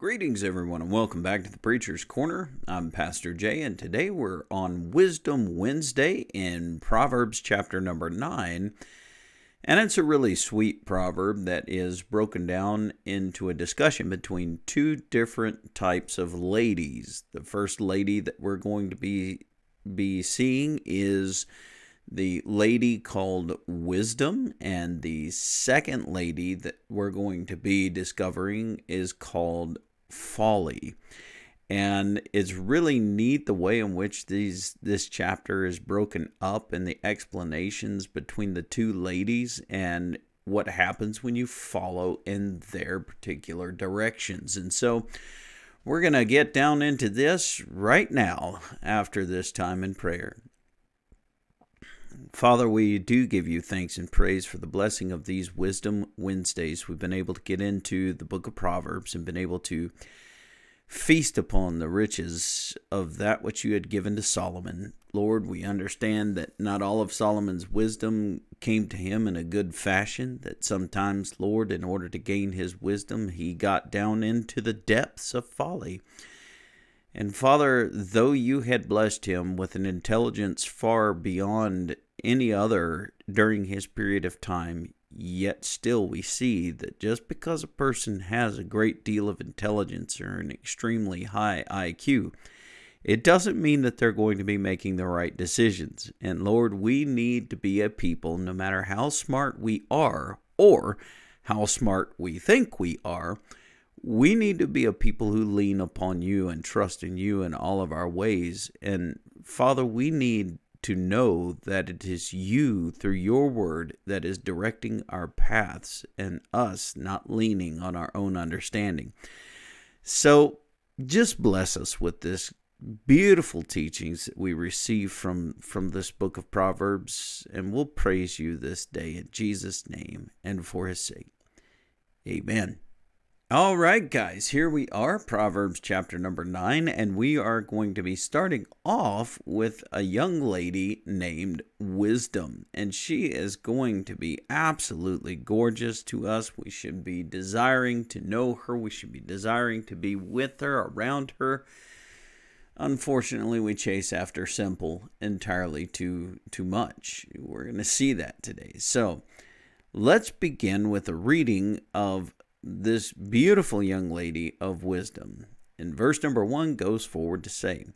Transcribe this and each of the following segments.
Greetings, everyone, and welcome back to the Preacher's Corner. I'm Pastor Jay, and today we're on Wisdom Wednesday in Proverbs chapter number 9. And it's a really sweet proverb that is broken down into a discussion between two different types of ladies. The first lady that we're going to be be seeing is the lady called Wisdom, and the second lady that we're going to be discovering is called folly. And it's really neat the way in which these this chapter is broken up and the explanations between the two ladies and what happens when you follow in their particular directions. And so we're going to get down into this right now after this time in prayer. Father, we do give you thanks and praise for the blessing of these Wisdom Wednesdays. We've been able to get into the book of Proverbs and been able to feast upon the riches of that which you had given to Solomon. Lord, we understand that not all of Solomon's wisdom came to him in a good fashion, that sometimes, Lord, in order to gain his wisdom, he got down into the depths of folly. And Father, though you had blessed him with an intelligence far beyond any other during his period of time, yet still we see that just because a person has a great deal of intelligence or an extremely high IQ, it doesn't mean that they're going to be making the right decisions. And Lord, we need to be a people, no matter how smart we are or how smart we think we are, we need to be a people who lean upon you and trust in you in all of our ways. And Father, we need to know that it is you through your word that is directing our paths and us not leaning on our own understanding. So just bless us with this beautiful teachings that we receive from from this book of proverbs and we'll praise you this day in Jesus name and for his sake amen all right, guys, here we are, Proverbs chapter number nine, and we are going to be starting off with a young lady named Wisdom, and she is going to be absolutely gorgeous to us. We should be desiring to know her, we should be desiring to be with her, around her. Unfortunately, we chase after simple entirely too too much. We're going to see that today. So, let's begin with a reading of this beautiful young lady of wisdom. And verse number one goes forward to say,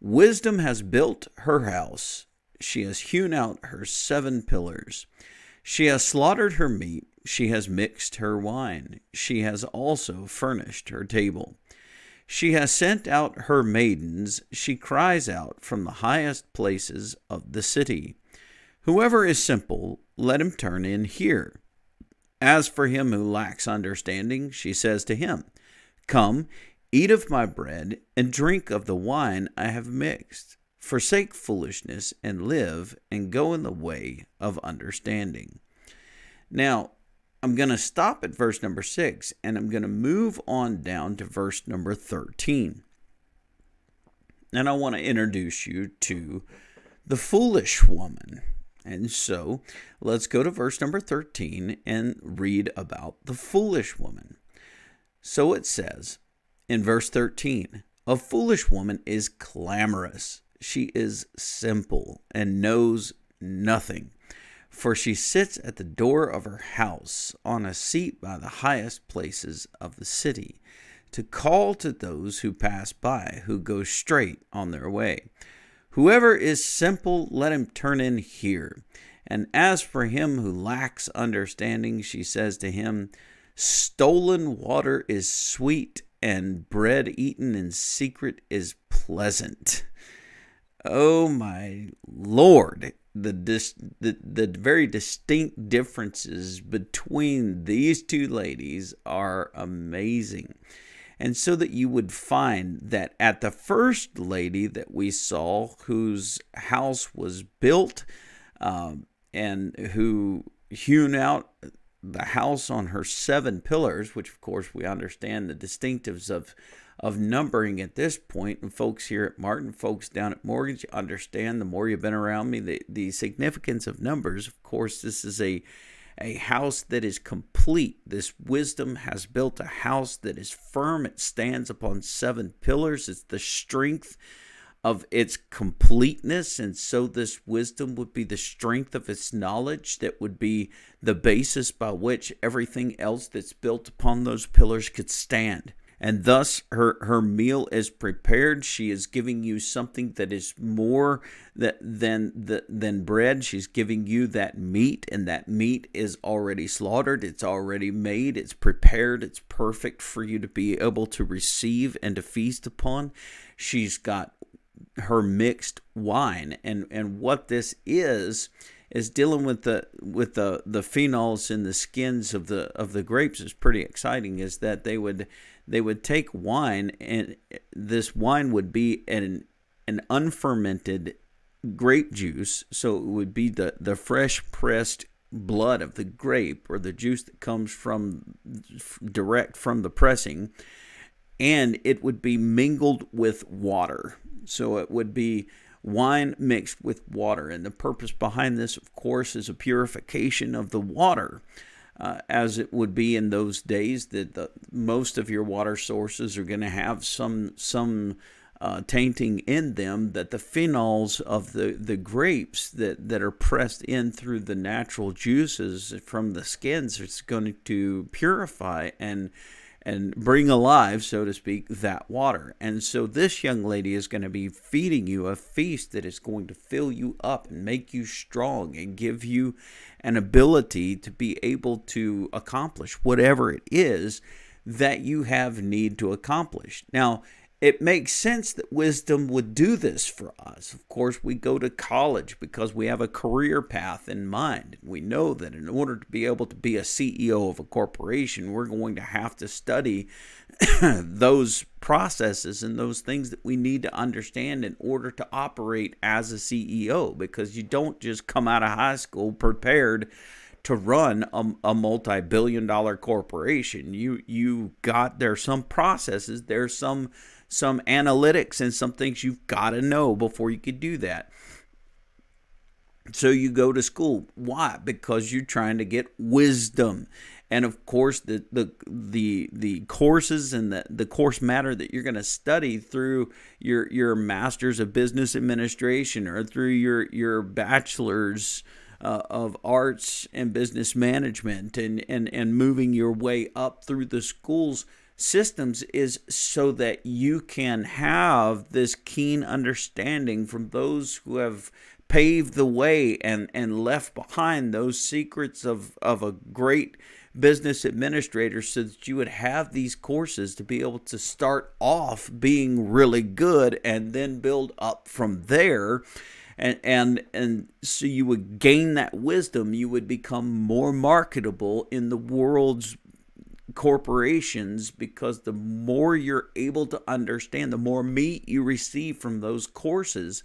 Wisdom has built her house, she has hewn out her seven pillars. She has slaughtered her meat, she has mixed her wine, she has also furnished her table. She has sent out her maidens, she cries out from the highest places of the city. Whoever is simple, let him turn in here. As for him who lacks understanding, she says to him, Come, eat of my bread, and drink of the wine I have mixed. Forsake foolishness, and live, and go in the way of understanding. Now, I'm going to stop at verse number 6, and I'm going to move on down to verse number 13. And I want to introduce you to the foolish woman. And so let's go to verse number 13 and read about the foolish woman. So it says in verse 13 A foolish woman is clamorous, she is simple and knows nothing. For she sits at the door of her house on a seat by the highest places of the city, to call to those who pass by, who go straight on their way. Whoever is simple, let him turn in here. And as for him who lacks understanding, she says to him, Stolen water is sweet, and bread eaten in secret is pleasant. Oh my Lord, the, dis- the, the very distinct differences between these two ladies are amazing and so that you would find that at the first lady that we saw, whose house was built um, and who hewn out the house on her seven pillars, which of course we understand the distinctives of of numbering at this point, and folks here at Martin, folks down at Mortgage, understand the more you've been around me, the, the significance of numbers. Of course, this is a a house that is complete. This wisdom has built a house that is firm. It stands upon seven pillars. It's the strength of its completeness. And so, this wisdom would be the strength of its knowledge that would be the basis by which everything else that's built upon those pillars could stand and thus her her meal is prepared. She is giving you something that is more that than the, than bread. She's giving you that meat and that meat is already slaughtered. It's already made. It's prepared. It's perfect for you to be able to receive and to feast upon. She's got her mixed wine. And and what this is is dealing with the with the the phenols in the skins of the of the grapes is pretty exciting is that they would they would take wine and this wine would be an an unfermented grape juice so it would be the the fresh pressed blood of the grape or the juice that comes from direct from the pressing and it would be mingled with water so it would be wine mixed with water. And the purpose behind this, of course, is a purification of the water. Uh, as it would be in those days, that the, most of your water sources are going to have some some uh, tainting in them. That the phenols of the, the grapes that, that are pressed in through the natural juices from the skins, is going to purify and and bring alive, so to speak, that water. And so this young lady is going to be feeding you a feast that is going to fill you up and make you strong and give you an ability to be able to accomplish whatever it is that you have need to accomplish. Now, it makes sense that wisdom would do this for us. Of course, we go to college because we have a career path in mind. We know that in order to be able to be a CEO of a corporation, we're going to have to study those processes and those things that we need to understand in order to operate as a CEO because you don't just come out of high school prepared to run a, a multi-billion dollar corporation. You you got there's some processes, there's some some analytics and some things you've got to know before you could do that. So you go to school. Why? Because you're trying to get wisdom. And of course, the the the, the courses and the, the course matter that you're going to study through your your masters of business administration or through your your bachelor's uh, of arts and business management and, and and moving your way up through the schools systems is so that you can have this keen understanding from those who have paved the way and, and left behind those secrets of, of a great business administrator so that you would have these courses to be able to start off being really good and then build up from there. And and and so you would gain that wisdom. You would become more marketable in the world's corporations because the more you're able to understand, the more meat you receive from those courses,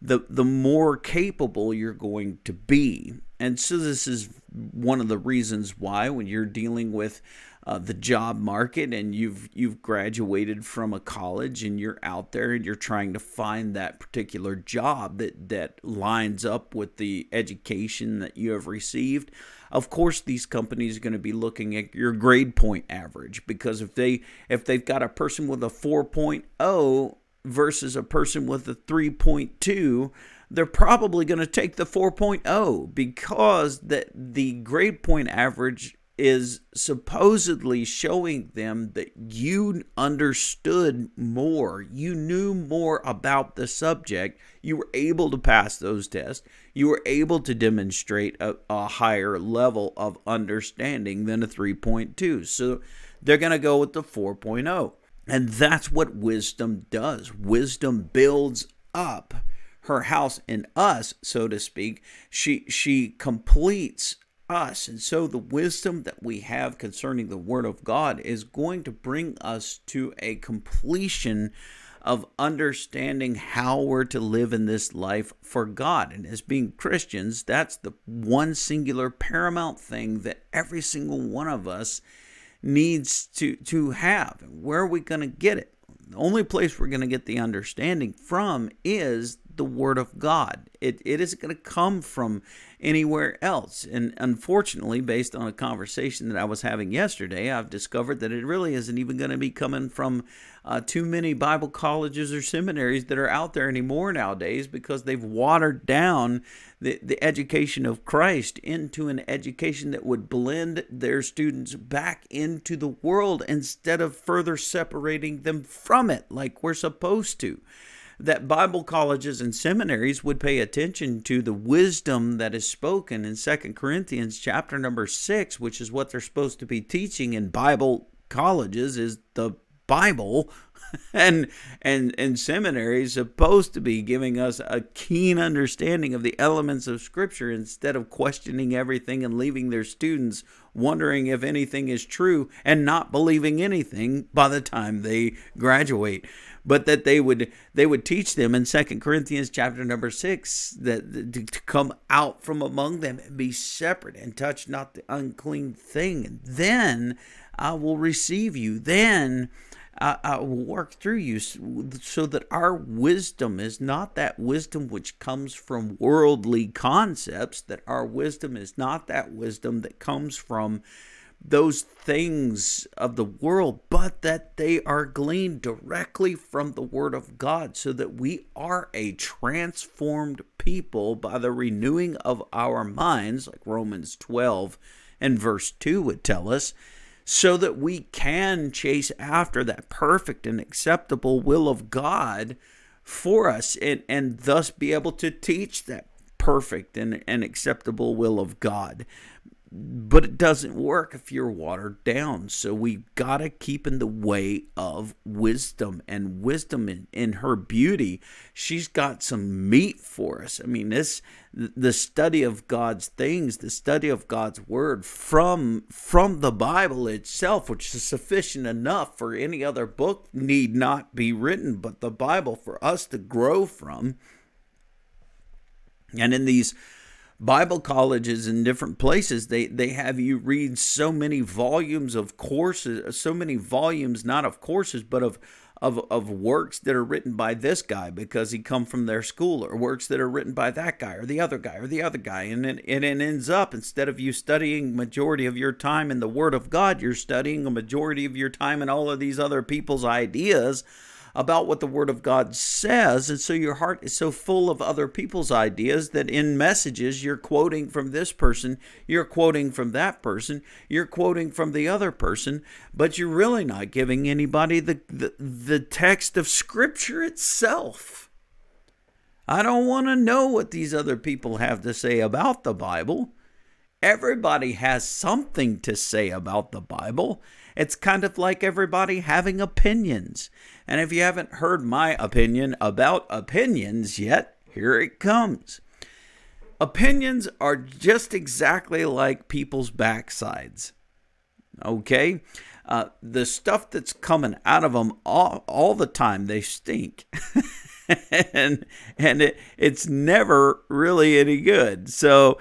the the more capable you're going to be. And so this is one of the reasons why when you're dealing with uh, the job market and you've you've graduated from a college and you're out there and you're trying to find that particular job that that lines up with the education that you have received of course these companies are going to be looking at your grade point average because if they if they've got a person with a 4.0 versus a person with a 3.2 they're probably going to take the 4.0 because that the grade point average is supposedly showing them that you understood more, you knew more about the subject, you were able to pass those tests, you were able to demonstrate a, a higher level of understanding than a 3.2. So they're going to go with the 4.0. And that's what wisdom does. Wisdom builds up her house in us, so to speak. She she completes us. And so the wisdom that we have concerning the Word of God is going to bring us to a completion of understanding how we're to live in this life for God. And as being Christians, that's the one singular paramount thing that every single one of us needs to, to have. Where are we going to get it? The only place we're going to get the understanding from is the Word of God. It, it isn't going to come from anywhere else. And unfortunately, based on a conversation that I was having yesterday, I've discovered that it really isn't even going to be coming from uh, too many Bible colleges or seminaries that are out there anymore nowadays because they've watered down the, the education of Christ into an education that would blend their students back into the world instead of further separating them from it like we're supposed to that Bible colleges and seminaries would pay attention to the wisdom that is spoken in Second Corinthians chapter number 6, which is what they're supposed to be teaching in Bible colleges is the Bible and and and seminaries supposed to be giving us a keen understanding of the elements of scripture instead of questioning everything and leaving their students wondering if anything is true and not believing anything by the time they graduate but that they would they would teach them in Second Corinthians chapter number six that to come out from among them and be separate and touch not the unclean thing, and then I will receive you. Then I, will work through you so that our wisdom is not that wisdom which comes from worldly concepts, that our wisdom is not that wisdom that comes from those things of the world, but that they are gleaned directly from the Word of God, so that we are a transformed people by the renewing of our minds, like Romans 12 and verse 2 would tell us, so that we can chase after that perfect and acceptable will of God for us and, and thus be able to teach that perfect and, and acceptable will of God but it doesn't work if you're watered down. So we've got to keep in the way of wisdom and wisdom in, in her beauty. She's got some meat for us. I mean, this the study of God's things, the study of God's word from from the Bible itself, which is sufficient enough for any other book need not be written, but the Bible for us to grow from. And in these Bible colleges in different places, they, they have you read so many volumes of courses, so many volumes, not of courses, but of, of, of works that are written by this guy because he come from their school, or works that are written by that guy, or the other guy, or the other guy. And it, and it ends up, instead of you studying majority of your time in the Word of God, you're studying a majority of your time in all of these other people's ideas about what the Word of God says. And so your heart is so full of other people's ideas that in messages you're quoting from this person, you're quoting from that person, you're quoting from the other person, but you're really not giving anybody the, the, the text of Scripture itself. I don't want to know what these other people have to say about the Bible. Everybody has something to say about the Bible. It's kind of like everybody having opinions. And if you haven't heard my opinion about opinions yet, here it comes. Opinions are just exactly like people's backsides. Okay? Uh, the stuff that's coming out of them all, all the time, they stink. and and it, it's never really any good. So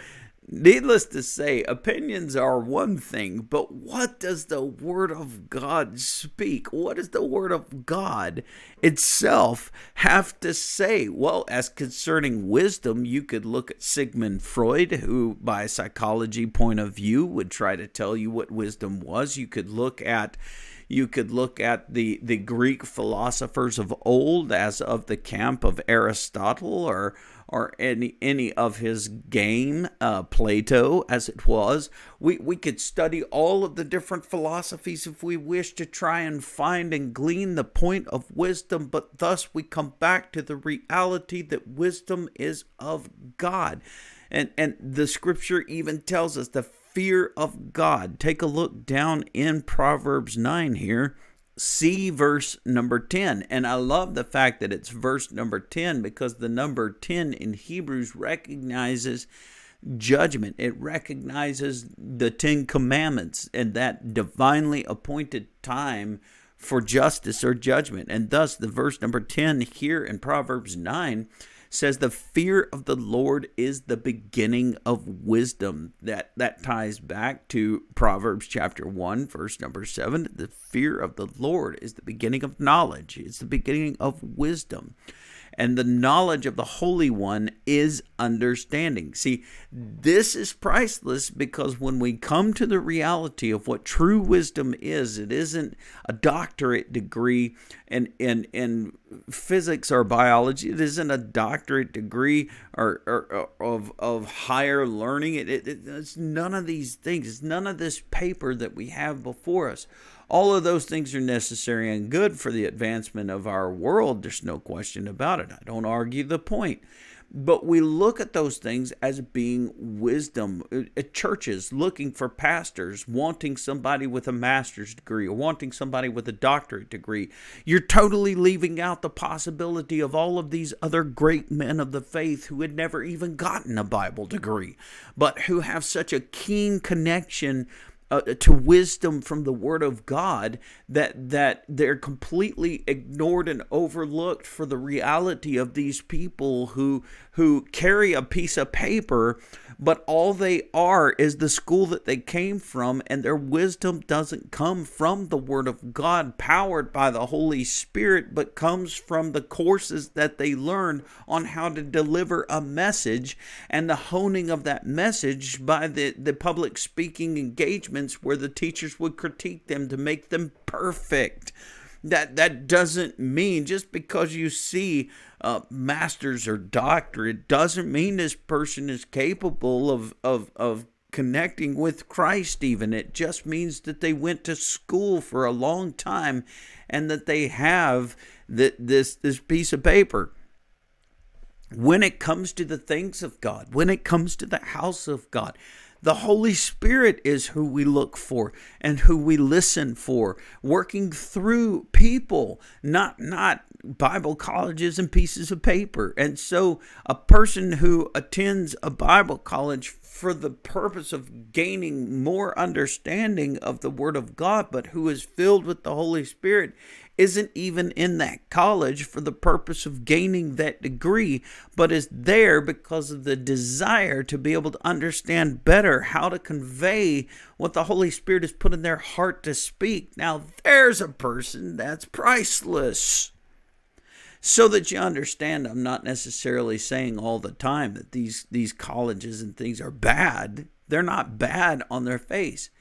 Needless to say, opinions are one thing, but what does the Word of God speak? What does the Word of God itself have to say? Well, as concerning wisdom, you could look at Sigmund Freud, who, by a psychology point of view, would try to tell you what wisdom was. You could look at you could look at the, the Greek philosophers of old as of the camp of Aristotle or or any any of his game, uh, Plato, as it was. We we could study all of the different philosophies if we wish to try and find and glean the point of wisdom, but thus we come back to the reality that wisdom is of God. And and the scripture even tells us the fear of God. Take a look down in Proverbs 9 here see verse number 10. And I love the fact that it's verse number 10 because the number 10 in Hebrews recognizes judgment, it recognizes the Ten Commandments and that divinely appointed time for justice or judgment. And thus, the verse number 10 here in Proverbs 9 says the fear of the Lord is the beginning of wisdom. That that ties back to Proverbs chapter 1 verse number 7. The fear of the Lord is the beginning of knowledge. It's the beginning of wisdom and the knowledge of the Holy One is understanding. See, this is priceless because when we come to the reality of what true wisdom is, it isn't a doctorate degree in, in, in physics or biology, it isn't a doctorate degree or, or, or of, of higher learning. It, it, it's none of these things, it's none of this paper that we have before us. All of those things are necessary and good for the advancement of our world. There's no question about it. I don't argue the point. But we look at those things as being wisdom. Uh, churches looking for pastors, wanting somebody with a master's degree or wanting somebody with a doctorate degree. You're totally leaving out the possibility of all of these other great men of the faith who had never even gotten a Bible degree, but who have such a keen connection uh, to wisdom from the Word of God that that they're completely ignored and overlooked for the reality of these people who who carry a piece of paper but all they are is the school that they came from, and their wisdom doesn't come from the Word of God, powered by the Holy Spirit, but comes from the courses that they learned on how to deliver a message. And the honing of that message by the, the public speaking where the teachers would critique them to make them perfect that that doesn't mean just because you see uh, masters or doctor, it doesn't mean this person is capable of of of connecting with Christ. Even it just means that they went to school for a long time, and that they have that this this piece of paper when it comes to the things of God, when it comes to the house of God, the Holy Spirit is who we look for and who we listen for, working through people, not not Bible colleges and pieces of paper. And so a person who attends a Bible college for the purpose of gaining more understanding of the Word of God, but who is filled with the Holy Spirit isn't even in that college for the purpose of gaining that degree, but is there because of the desire to be able to understand better how to convey what the Holy Spirit has put in their heart to speak. Now, there's a person that's priceless. So that you understand, I'm not necessarily saying all the time that these, these colleges and things are bad. They're not bad on their face.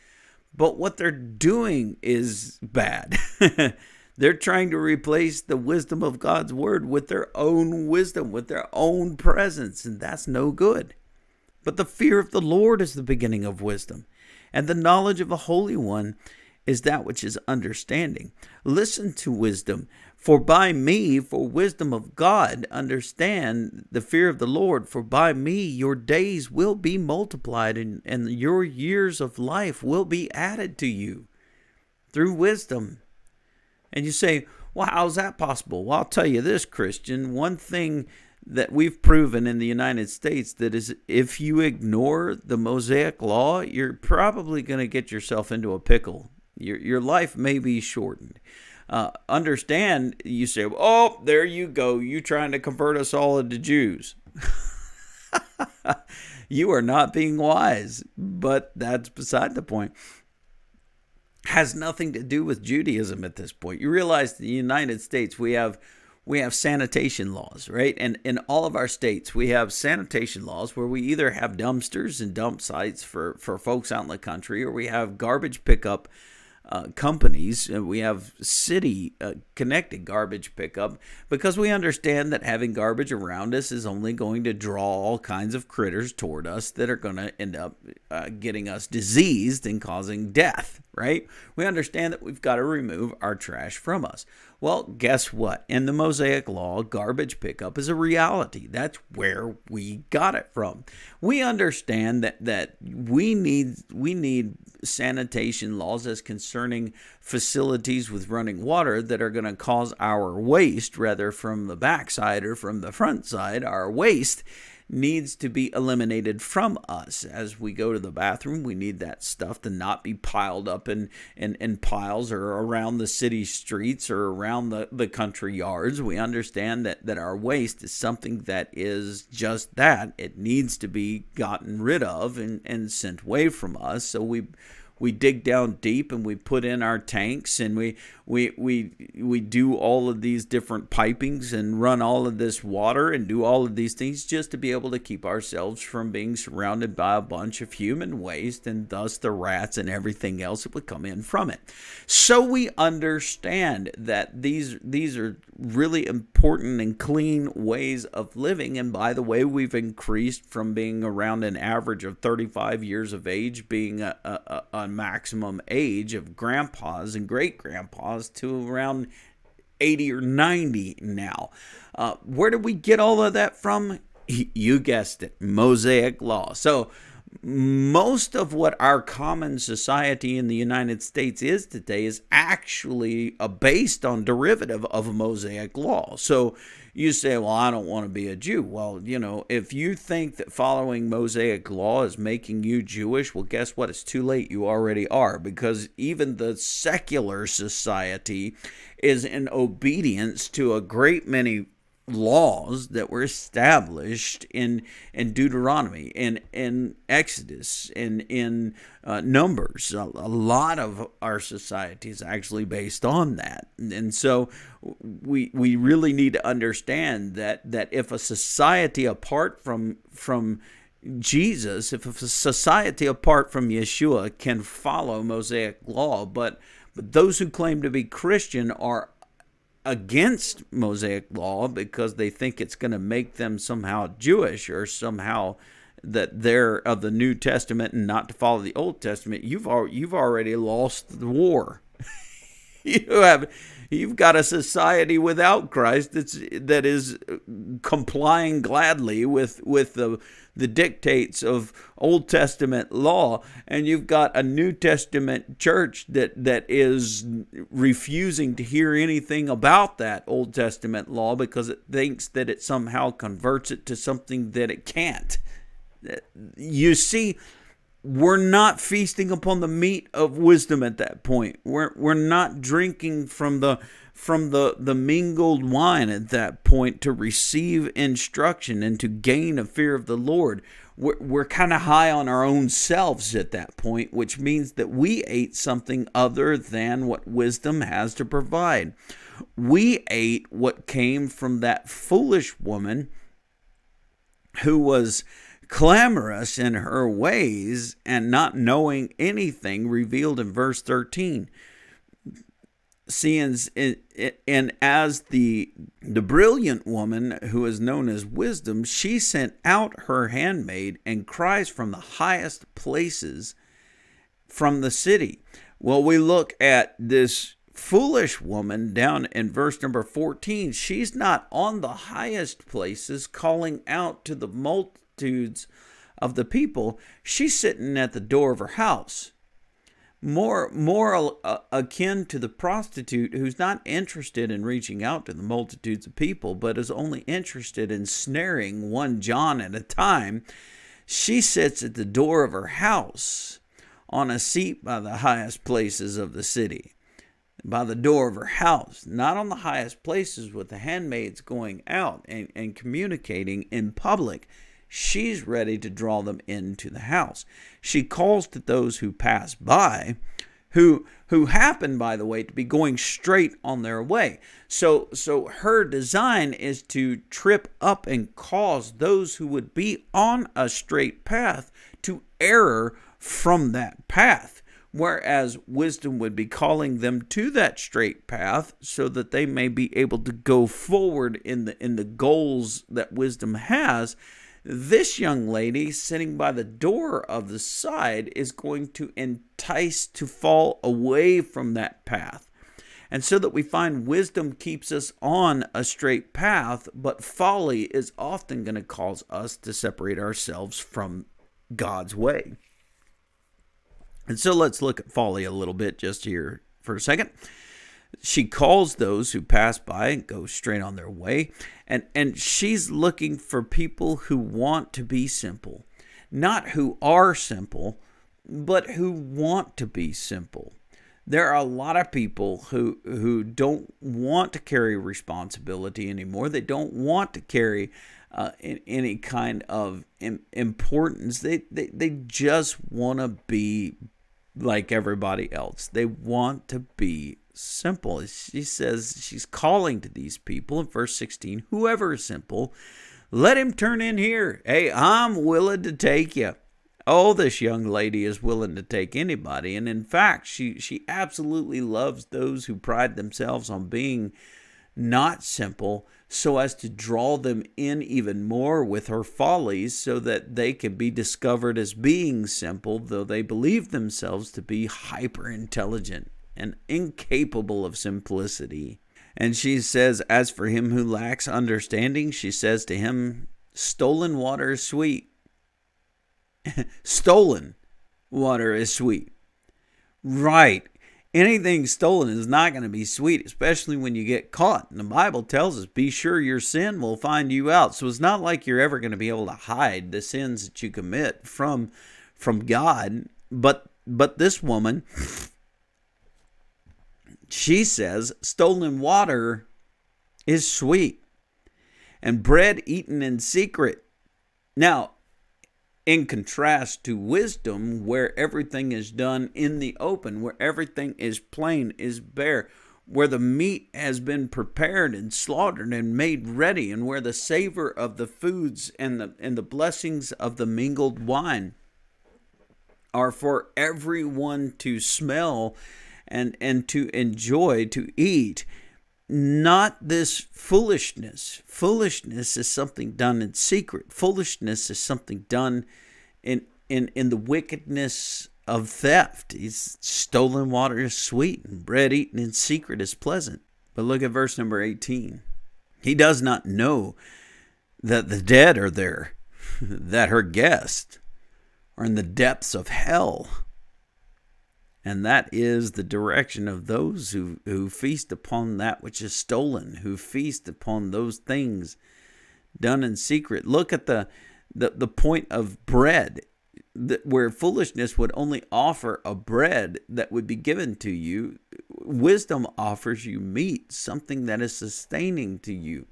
But what they're doing is bad. They're trying to replace the wisdom of God's word with their own wisdom, with their own presence, and that's no good. But the fear of the Lord is the beginning of wisdom, and the knowledge of the Holy One is that which is understanding. Listen to wisdom, for by me, for wisdom of God, understand the fear of the Lord, for by me your days will be multiplied, and, and your years of life will be added to you through wisdom. And you say, well, how's that possible? Well, I'll tell you this, Christian. One thing that we've proven in the United States that is if you ignore the Mosaic law, you're probably going to get yourself into a pickle. Your, your life may be shortened. Uh, understand, you say, oh, there you go. You trying to convert us all into Jews. you are not being wise, but that's beside the point has nothing to do with Judaism at this point. You realize the United States we have we have sanitation laws, right? And in all of our states, we have sanitation laws where we either have dumpsters and dump sites for, for folks out in the country, or we have garbage pickup uh, companies. We have city uh, connected garbage pickup because we understand that having garbage around us is only going to draw all kinds of critters toward us that are going to end up uh, getting us diseased and causing death, right? We understand that we've got to remove our trash from us. Well, guess what? In the Mosaic Law, garbage pickup is a reality. That's where we got it from. We understand that that we need we need sanitation laws as concerning facilities with running water that are going to cause our waste, rather from the backside or from the front side, our waste needs to be eliminated from us. As we go to the bathroom, we need that stuff to not be piled up in, in, in piles or around the city streets or around the, the country yards. We understand that, that our waste is something that is just that. It needs to be gotten rid of and, and sent away from us. So we we dig down deep and we put in our tanks and we we we we do all of these different pipings and run all of this water and do all of these things just to be able to keep ourselves from being surrounded by a bunch of human waste and thus the rats and everything else that would come in from it. So we understand that these these are really important and clean ways of living and by the way we've increased from being around an average of 35 years of age being a, a, a maximum age of grandpas and great grandpas to around 80 or 90 now. Uh, where did we get all of that from? You guessed it, Mosaic Law. So, most of what our common society in the United States is today is actually based on derivative of Mosaic law. So you say, well, I don't want to be a Jew. Well, you know, if you think that following Mosaic law is making you Jewish, well, guess what? It's too late. You already are because even the secular society is in obedience to a great many laws that were established in in Deuteronomy in in Exodus in in uh, Numbers. A, a, lot of our society is actually based on that, and so we we really need to understand that that if a society apart from from Jesus, if a society apart from Yeshua can follow Mosaic law, but but those who claim to be Christian are against Mosaic law because they think it's going to make them somehow Jewish or somehow that they're of the New Testament and not to follow the Old Testament, you've al- you've already lost the war. you have you've got a society without Christ that's that is complying gladly with with the the dictates of Old Testament law, and you've got a New Testament church that that is refusing to hear anything about that Old Testament law because it thinks that it somehow converts it to something that it can't. You see, we're not feasting upon the meat of wisdom at that point. We're we're not drinking from the from the, the mingled wine at that point to receive instruction and to gain a fear of the Lord. We're, we're kind of high on our own selves at that point, which means that we ate something other than what wisdom has to provide. We ate what came from that foolish woman who was clamorous in her ways and not knowing anything revealed in verse 13 seeing and as the the brilliant woman who is known as wisdom she sent out her handmaid and cries from the highest places from the city. Well we look at this foolish woman down in verse number 14 she's not on the highest places calling out to the multitudes of the people she's sitting at the door of her house more more uh, akin to the prostitute who's not interested in reaching out to the multitudes of people but is only interested in snaring one john at a time. She sits at the door of her house on a seat by the highest places of the city by the door of her house not on the highest places with the handmaids going out and, and communicating in public she's ready to draw them into the house. She calls to those who pass by, who who happen by the way to be going straight on their way. So so her design is to trip up and cause those who would be on a straight path to error from that path. Whereas wisdom would be calling them to that straight path so that they may be able to go forward in the in the goals that wisdom has this young lady sitting by the door of the side is going to entice to fall away from that path. And so that we find wisdom keeps us on a straight path, but folly is often going to cause us to separate ourselves from God's way. And so let's look at folly a little bit just here for a second. She calls those who pass by and go straight on their way. And, and she's looking for people who want to be simple, not who are simple, but who want to be simple. There are a lot of people who who don't want to carry responsibility anymore. They don't want to carry uh, any kind of importance. They, they they just want to be like everybody else. They want to be simple. She says she's calling to these people in verse 16 whoever is simple, let him turn in here. Hey, I'm willing to take you. Oh, this young lady is willing to take anybody. And in fact, she, she absolutely loves those who pride themselves on being not simple so as to draw them in even more with her follies so that they can be discovered as being simple, though they believe themselves to be hyper intelligent and incapable of simplicity. And she says, As for him who lacks understanding, she says to him, Stolen water is sweet. Stolen water is sweet. Right anything stolen is not going to be sweet, especially when you get caught. And the Bible tells us, be sure your sin will find you out. So it's not like you're ever going to be able to hide the sins that you commit from from God. But but this woman, she says, stolen water is sweet, and bread eaten in secret. Now, in contrast to wisdom, where everything is done in the open, where everything is plain, is bare, where the meat has been prepared and slaughtered and made ready, and where the savor of the foods and the and the blessings of the mingled wine are for everyone to smell and and to enjoy to eat not this foolishness. Foolishness is something done in secret. Foolishness is something done in in in the wickedness of theft. He's stolen water is sweet, and bread eaten in secret is pleasant. But look at verse number 18. He does not know that the dead are there, that her guests are in the depths of hell. And that is the direction of those who, who feast upon that which is stolen, who feast upon those things done in secret. Look at the the, the point of bread, that where foolishness would only offer a bread that would be given to you, wisdom offers you meat, something that is sustaining to you.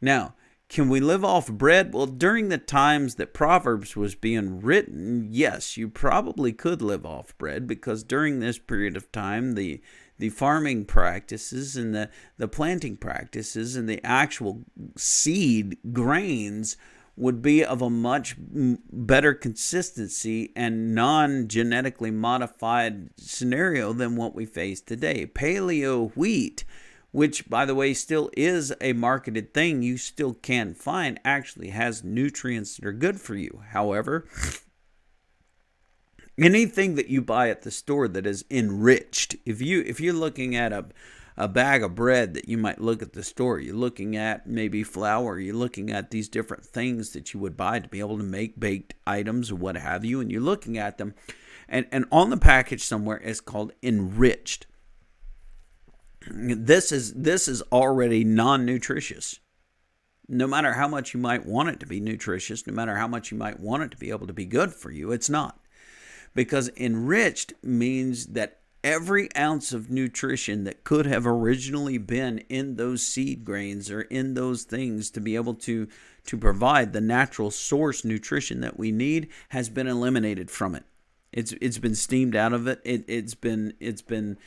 Now, can we live off bread? Well, during the times that Proverbs was being written, yes, you probably could live off bread because during this period of time, the the farming practices and the, the planting practices and the actual seed grains would be of a much better consistency and non genetically modified scenario than what we face today. Paleo wheat, which by the way still is a marketed thing, you still can find, actually has nutrients that are good for you. However, anything that you buy at the store that is enriched, if you if you're looking at a a bag of bread that you might look at the store. You're looking at maybe flour. You're looking at these different things that you would buy to be able to make baked items or what have you. And you're looking at them. And, and on the package somewhere it's called enriched. This is this is already non-nutritious. No matter how much you might want it to be nutritious, no matter how much you might want it to be able to be good for you, it's not. Because enriched means that every ounce of nutrition that could have originally been in those seed grains or in those things to be able to to provide the natural source nutrition that we need has been eliminated from it. It's it's been steamed out of it. it it's been it's been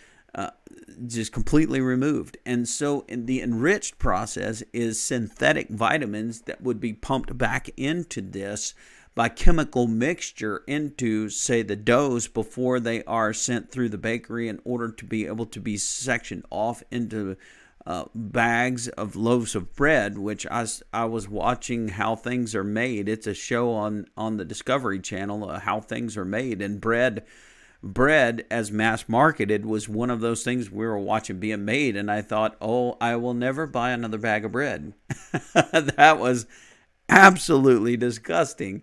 just completely removed. And so the enriched process is synthetic vitamins that would be pumped back into this by chemical mixture into, say, the doughs before they are sent through the bakery in order to be able to be sectioned off into uh, bags of loaves of bread, which I, I was watching how things are made. It's a show on, on the Discovery Channel, uh, how things are made. And bread, bread as mass marketed was one of those things we were watching being made. And I thought, oh, I will never buy another bag of bread. that was absolutely disgusting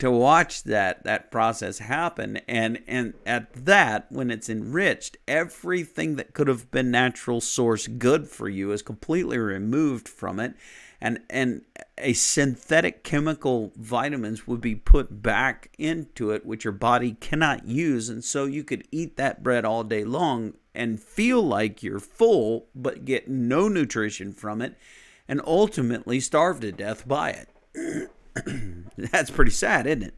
to watch that that process happen. And and at that when it's enriched everything that could have been natural source good for you is completely removed from it. And and a synthetic chemical vitamins would be put back into it which your body cannot use. And so you could eat that bread all day long and feel like you're full but get no nutrition from it and ultimately starve to death by it that's pretty sad isn't it?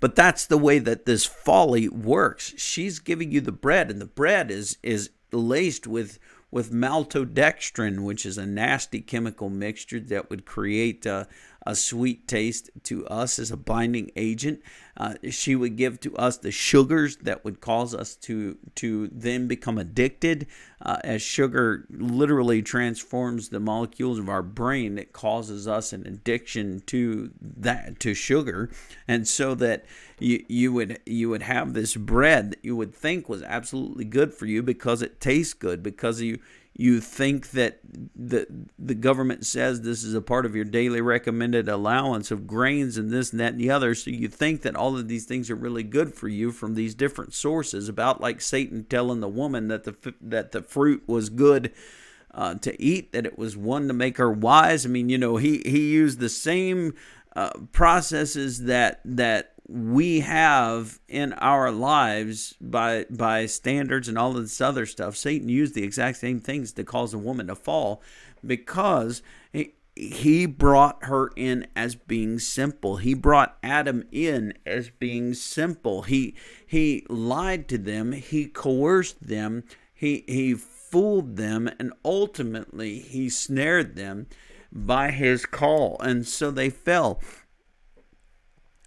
But that's the way that this folly works. She's giving you the bread and the bread is is laced with with maltodextrin, which is a nasty chemical mixture that would create a, a sweet taste to us as a binding agent. Uh, she would give to us the sugars that would cause us to to then become addicted. Uh, as sugar literally transforms the molecules of our brain, it causes us an addiction to that to sugar, and so that you you would you would have this bread that you would think was absolutely good for you because it tastes good because you you think that the the government says this is a part of your daily recommended allowance of grains and this and that and the other so you think that all of these things are really good for you from these different sources about like Satan telling the woman that the that the fruit was good uh, to eat that it was one to make her wise? I mean you know he he used the same uh, processes that that we have in our lives by by standards and all of this other stuff. Satan used the exact same things to cause a woman to fall because he, he brought her in as being simple. He brought Adam in as being simple. He he lied to them, he coerced them, he he fooled them and ultimately he snared them by his call and so they fell.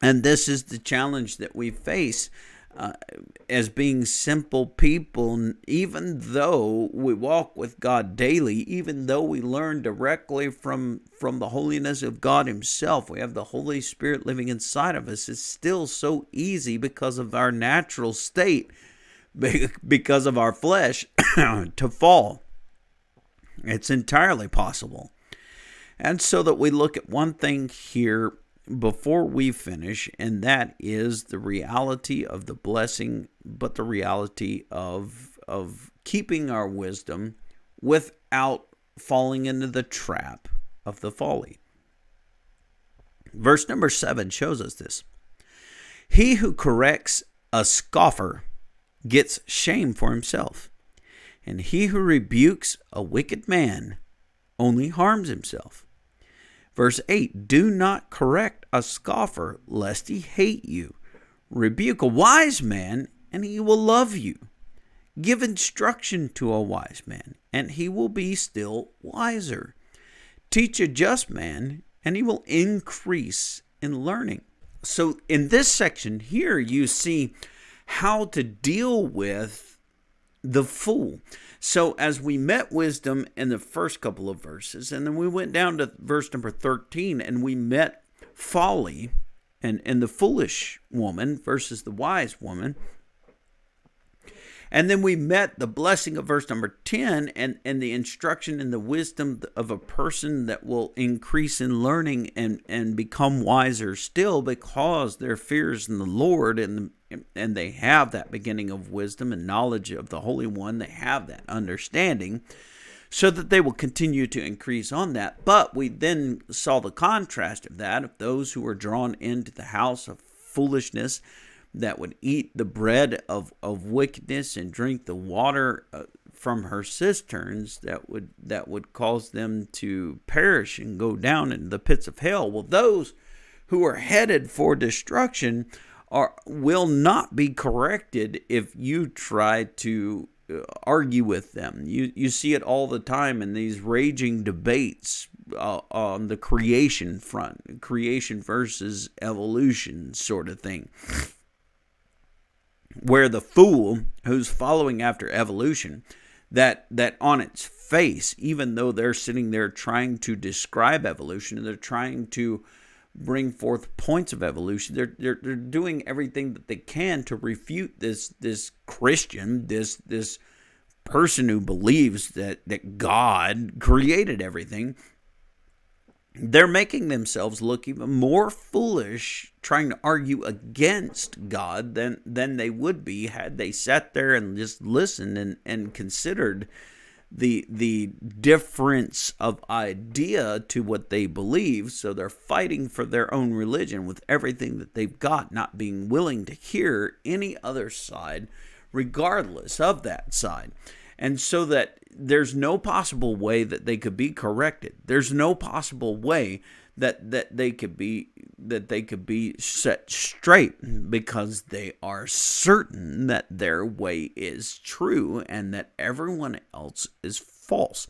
And this is the challenge that we face uh, as being simple people, even though we walk with God daily, even though we learn directly from, from the holiness of God Himself, we have the Holy Spirit living inside of us. It's still so easy because of our natural state, because of our flesh, to fall. It's entirely possible. And so that we look at one thing here before we finish, and that is the reality of the blessing, but the reality of of keeping our wisdom without falling into the trap of the folly. Verse number seven shows us this. He who corrects a scoffer gets shame for himself, and he who rebukes a wicked man only harms himself. Verse 8 Do not correct a scoffer, lest he hate you. Rebuke a wise man, and he will love you. Give instruction to a wise man, and he will be still wiser. Teach a just man, and he will increase in learning. So, in this section here, you see how to deal with the fool. So, as we met wisdom in the first couple of verses, and then we went down to verse number 13 and we met folly and, and the foolish woman versus the wise woman. And then we met the blessing of verse number 10 and, and the instruction and the wisdom of a person that will increase in learning and, and become wiser still because their fears in the Lord and and they have that beginning of wisdom and knowledge of the Holy One. They have that understanding so that they will continue to increase on that. But we then saw the contrast of that of those who were drawn into the house of foolishness that would eat the bread of, of wickedness and drink the water uh, from her cisterns that would that would cause them to perish and go down into the pits of hell. Well, those who are headed for destruction are will not be corrected if you try to uh, argue with them. You you see it all the time in these raging debates uh, on the creation front, creation versus evolution sort of thing. Where the fool who's following after evolution, that that on its face, even though they're sitting there trying to describe evolution, and they're trying to bring forth points of evolution. They're, they're, they're doing everything that they can to refute this this Christian, this this person who believes that that God created everything. they're making themselves look even more foolish trying to argue against God than than they would be had they sat there and just listened and, and considered the the difference of idea to what they believe so they're fighting for their own religion with everything that they've got not being willing to hear any other side regardless of that side and so that there's no possible way that they could be corrected. There's no possible way that that they could be that they could be set straight because they are certain that their way is true and that everyone else is false.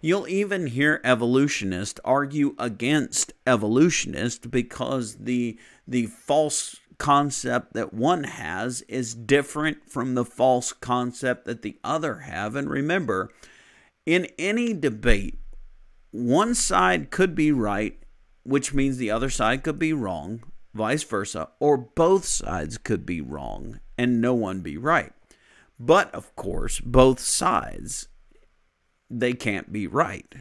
You'll even hear evolutionists argue against evolutionists because the the false concept that one has is different from the false concept that the other have. And remember, in any debate, one side could be right, which means the other side could be wrong, vice versa, or both sides could be wrong and no one be right. But of course, both sides they can't be right.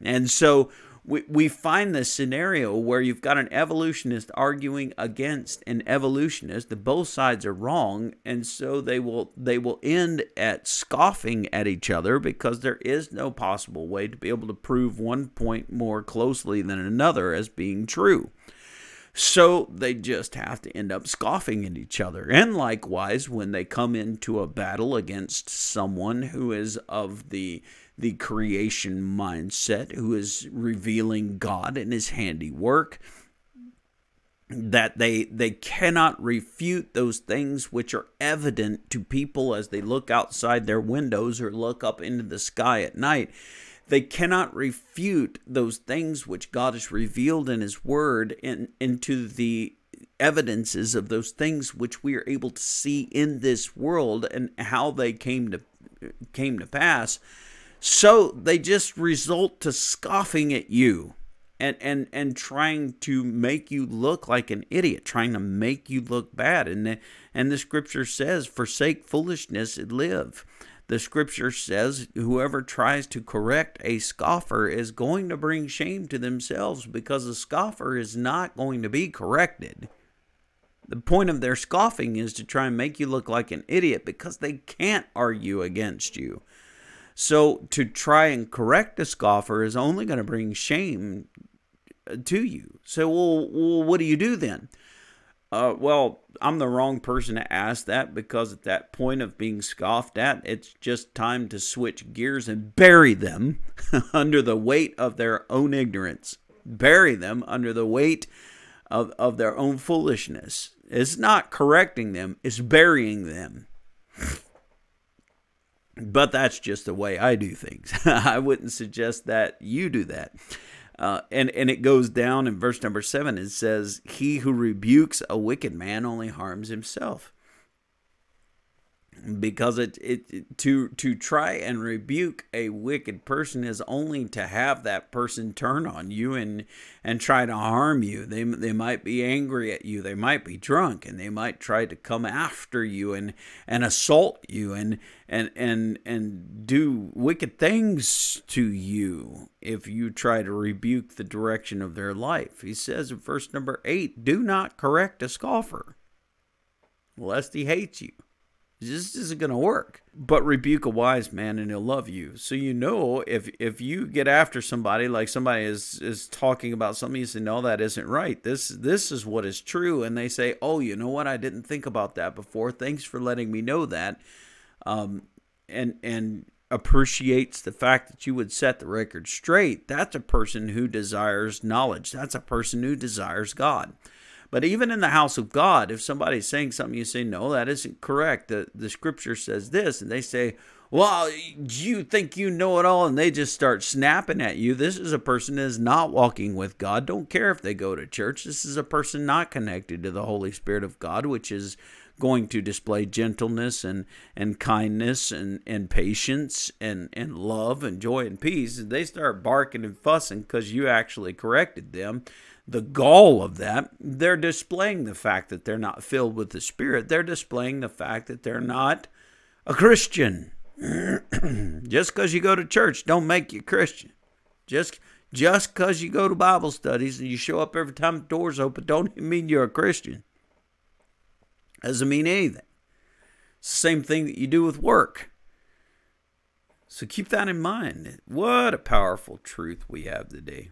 And so we, we find this scenario where you've got an evolutionist arguing against an evolutionist that both sides are wrong and so they will they will end at scoffing at each other because there is no possible way to be able to prove one point more closely than another as being true so they just have to end up scoffing at each other. And likewise, when they come into a battle against someone who is of the the creation mindset, who is revealing God and his handiwork, that they they cannot refute those things which are evident to people as they look outside their windows or look up into the sky at night they cannot refute those things which God has revealed in his word and into the evidences of those things which we are able to see in this world and how they came to came to pass so they just result to scoffing at you and, and, and trying to make you look like an idiot, trying to make you look bad. And the, and the scripture says, forsake foolishness and live. The scripture says, whoever tries to correct a scoffer is going to bring shame to themselves because a scoffer is not going to be corrected. The point of their scoffing is to try and make you look like an idiot because they can't argue against you. So to try and correct a scoffer is only going to bring shame uh, to you. So, well, well what do you do then? Uh, well, I'm the wrong person to ask that because at that point of being scoffed at, it's just time to switch gears and bury them under the weight of their own ignorance. Bury them under the weight of, of their own foolishness. It's not correcting them, it's burying them. But that's just the way I do things. I wouldn't suggest that you do that. Uh, and, and it goes down in verse number seven. It says, He who rebukes a wicked man only harms himself because it, it, to to try and rebuke a wicked person is only to have that person turn on you and and try to harm you. They they might be angry at you. They might be drunk and they might try to come after you and and assault you and and and and do wicked things to you if you try to rebuke the direction of their life. He says in verse number 8 do not correct a scoffer lest he hates you this isn't going to work. But rebuke a wise man and he'll love you. So you know if if you get after somebody like somebody is is talking about something you say no that isn't right. This this is what is true and they say, "Oh, you know what? I didn't think about that before. Thanks for letting me know that." Um and and appreciates the fact that you would set the record straight. That's a person who desires knowledge. That's a person who desires God. But even in the house of God, if somebody's saying something, you say, no, that isn't correct. The, the scripture says this. And they say, well, you think you know it all. And they just start snapping at you. This is a person that is not walking with God. Don't care if they go to church. This is a person not connected to the Holy Spirit of God, which is going to display gentleness and, and kindness and, and patience and, and love and joy and peace. They start barking and fussing because you actually corrected them the gall of that, they're displaying the fact that they're not filled with the Spirit. They're displaying the fact that they're not a Christian. Just because you go to church don't make you Christian. Just Just because you go to Bible studies and you show up every time the doors open, don't mean you're a Christian. Doesn't mean anything. It's the same thing that you do with work. So keep that in mind. What a powerful truth we have today.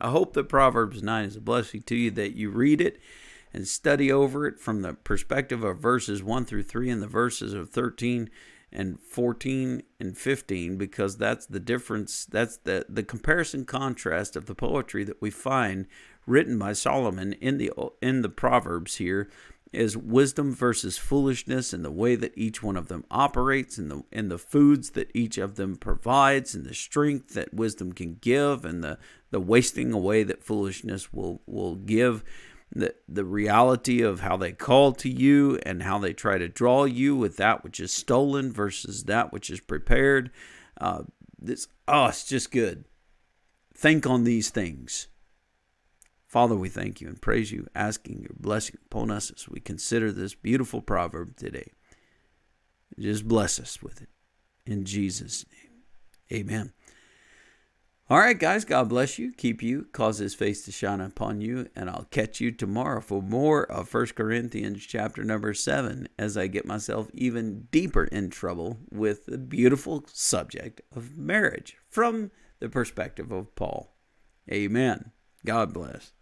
I hope that Proverbs 9 is a blessing to you, that you read it and study over it from the perspective of verses 1 through 3 and the verses of 13 and 14 and 15 because that's the difference that's the the comparison contrast of the poetry that we find written by Solomon in the in the proverbs here is wisdom versus foolishness and the way that each one of them operates and the and the foods that each of them provides and the strength that wisdom can give and the the wasting away that foolishness will will give the, the reality of how they call to you and how they try to draw you with that which is stolen versus that which is prepared. Uh, this, oh, it's just good. Think on these things. Father, we thank you and praise you, asking your blessing upon us as we consider this beautiful proverb today. Just bless us with it. In Jesus' name, amen. All right, guys, God bless you, keep you, cause his face to shine upon you, and I'll catch you tomorrow for more of 1 Corinthians chapter number 7 as I get myself even deeper in trouble with the beautiful subject of marriage from the perspective of Paul. Amen. God bless.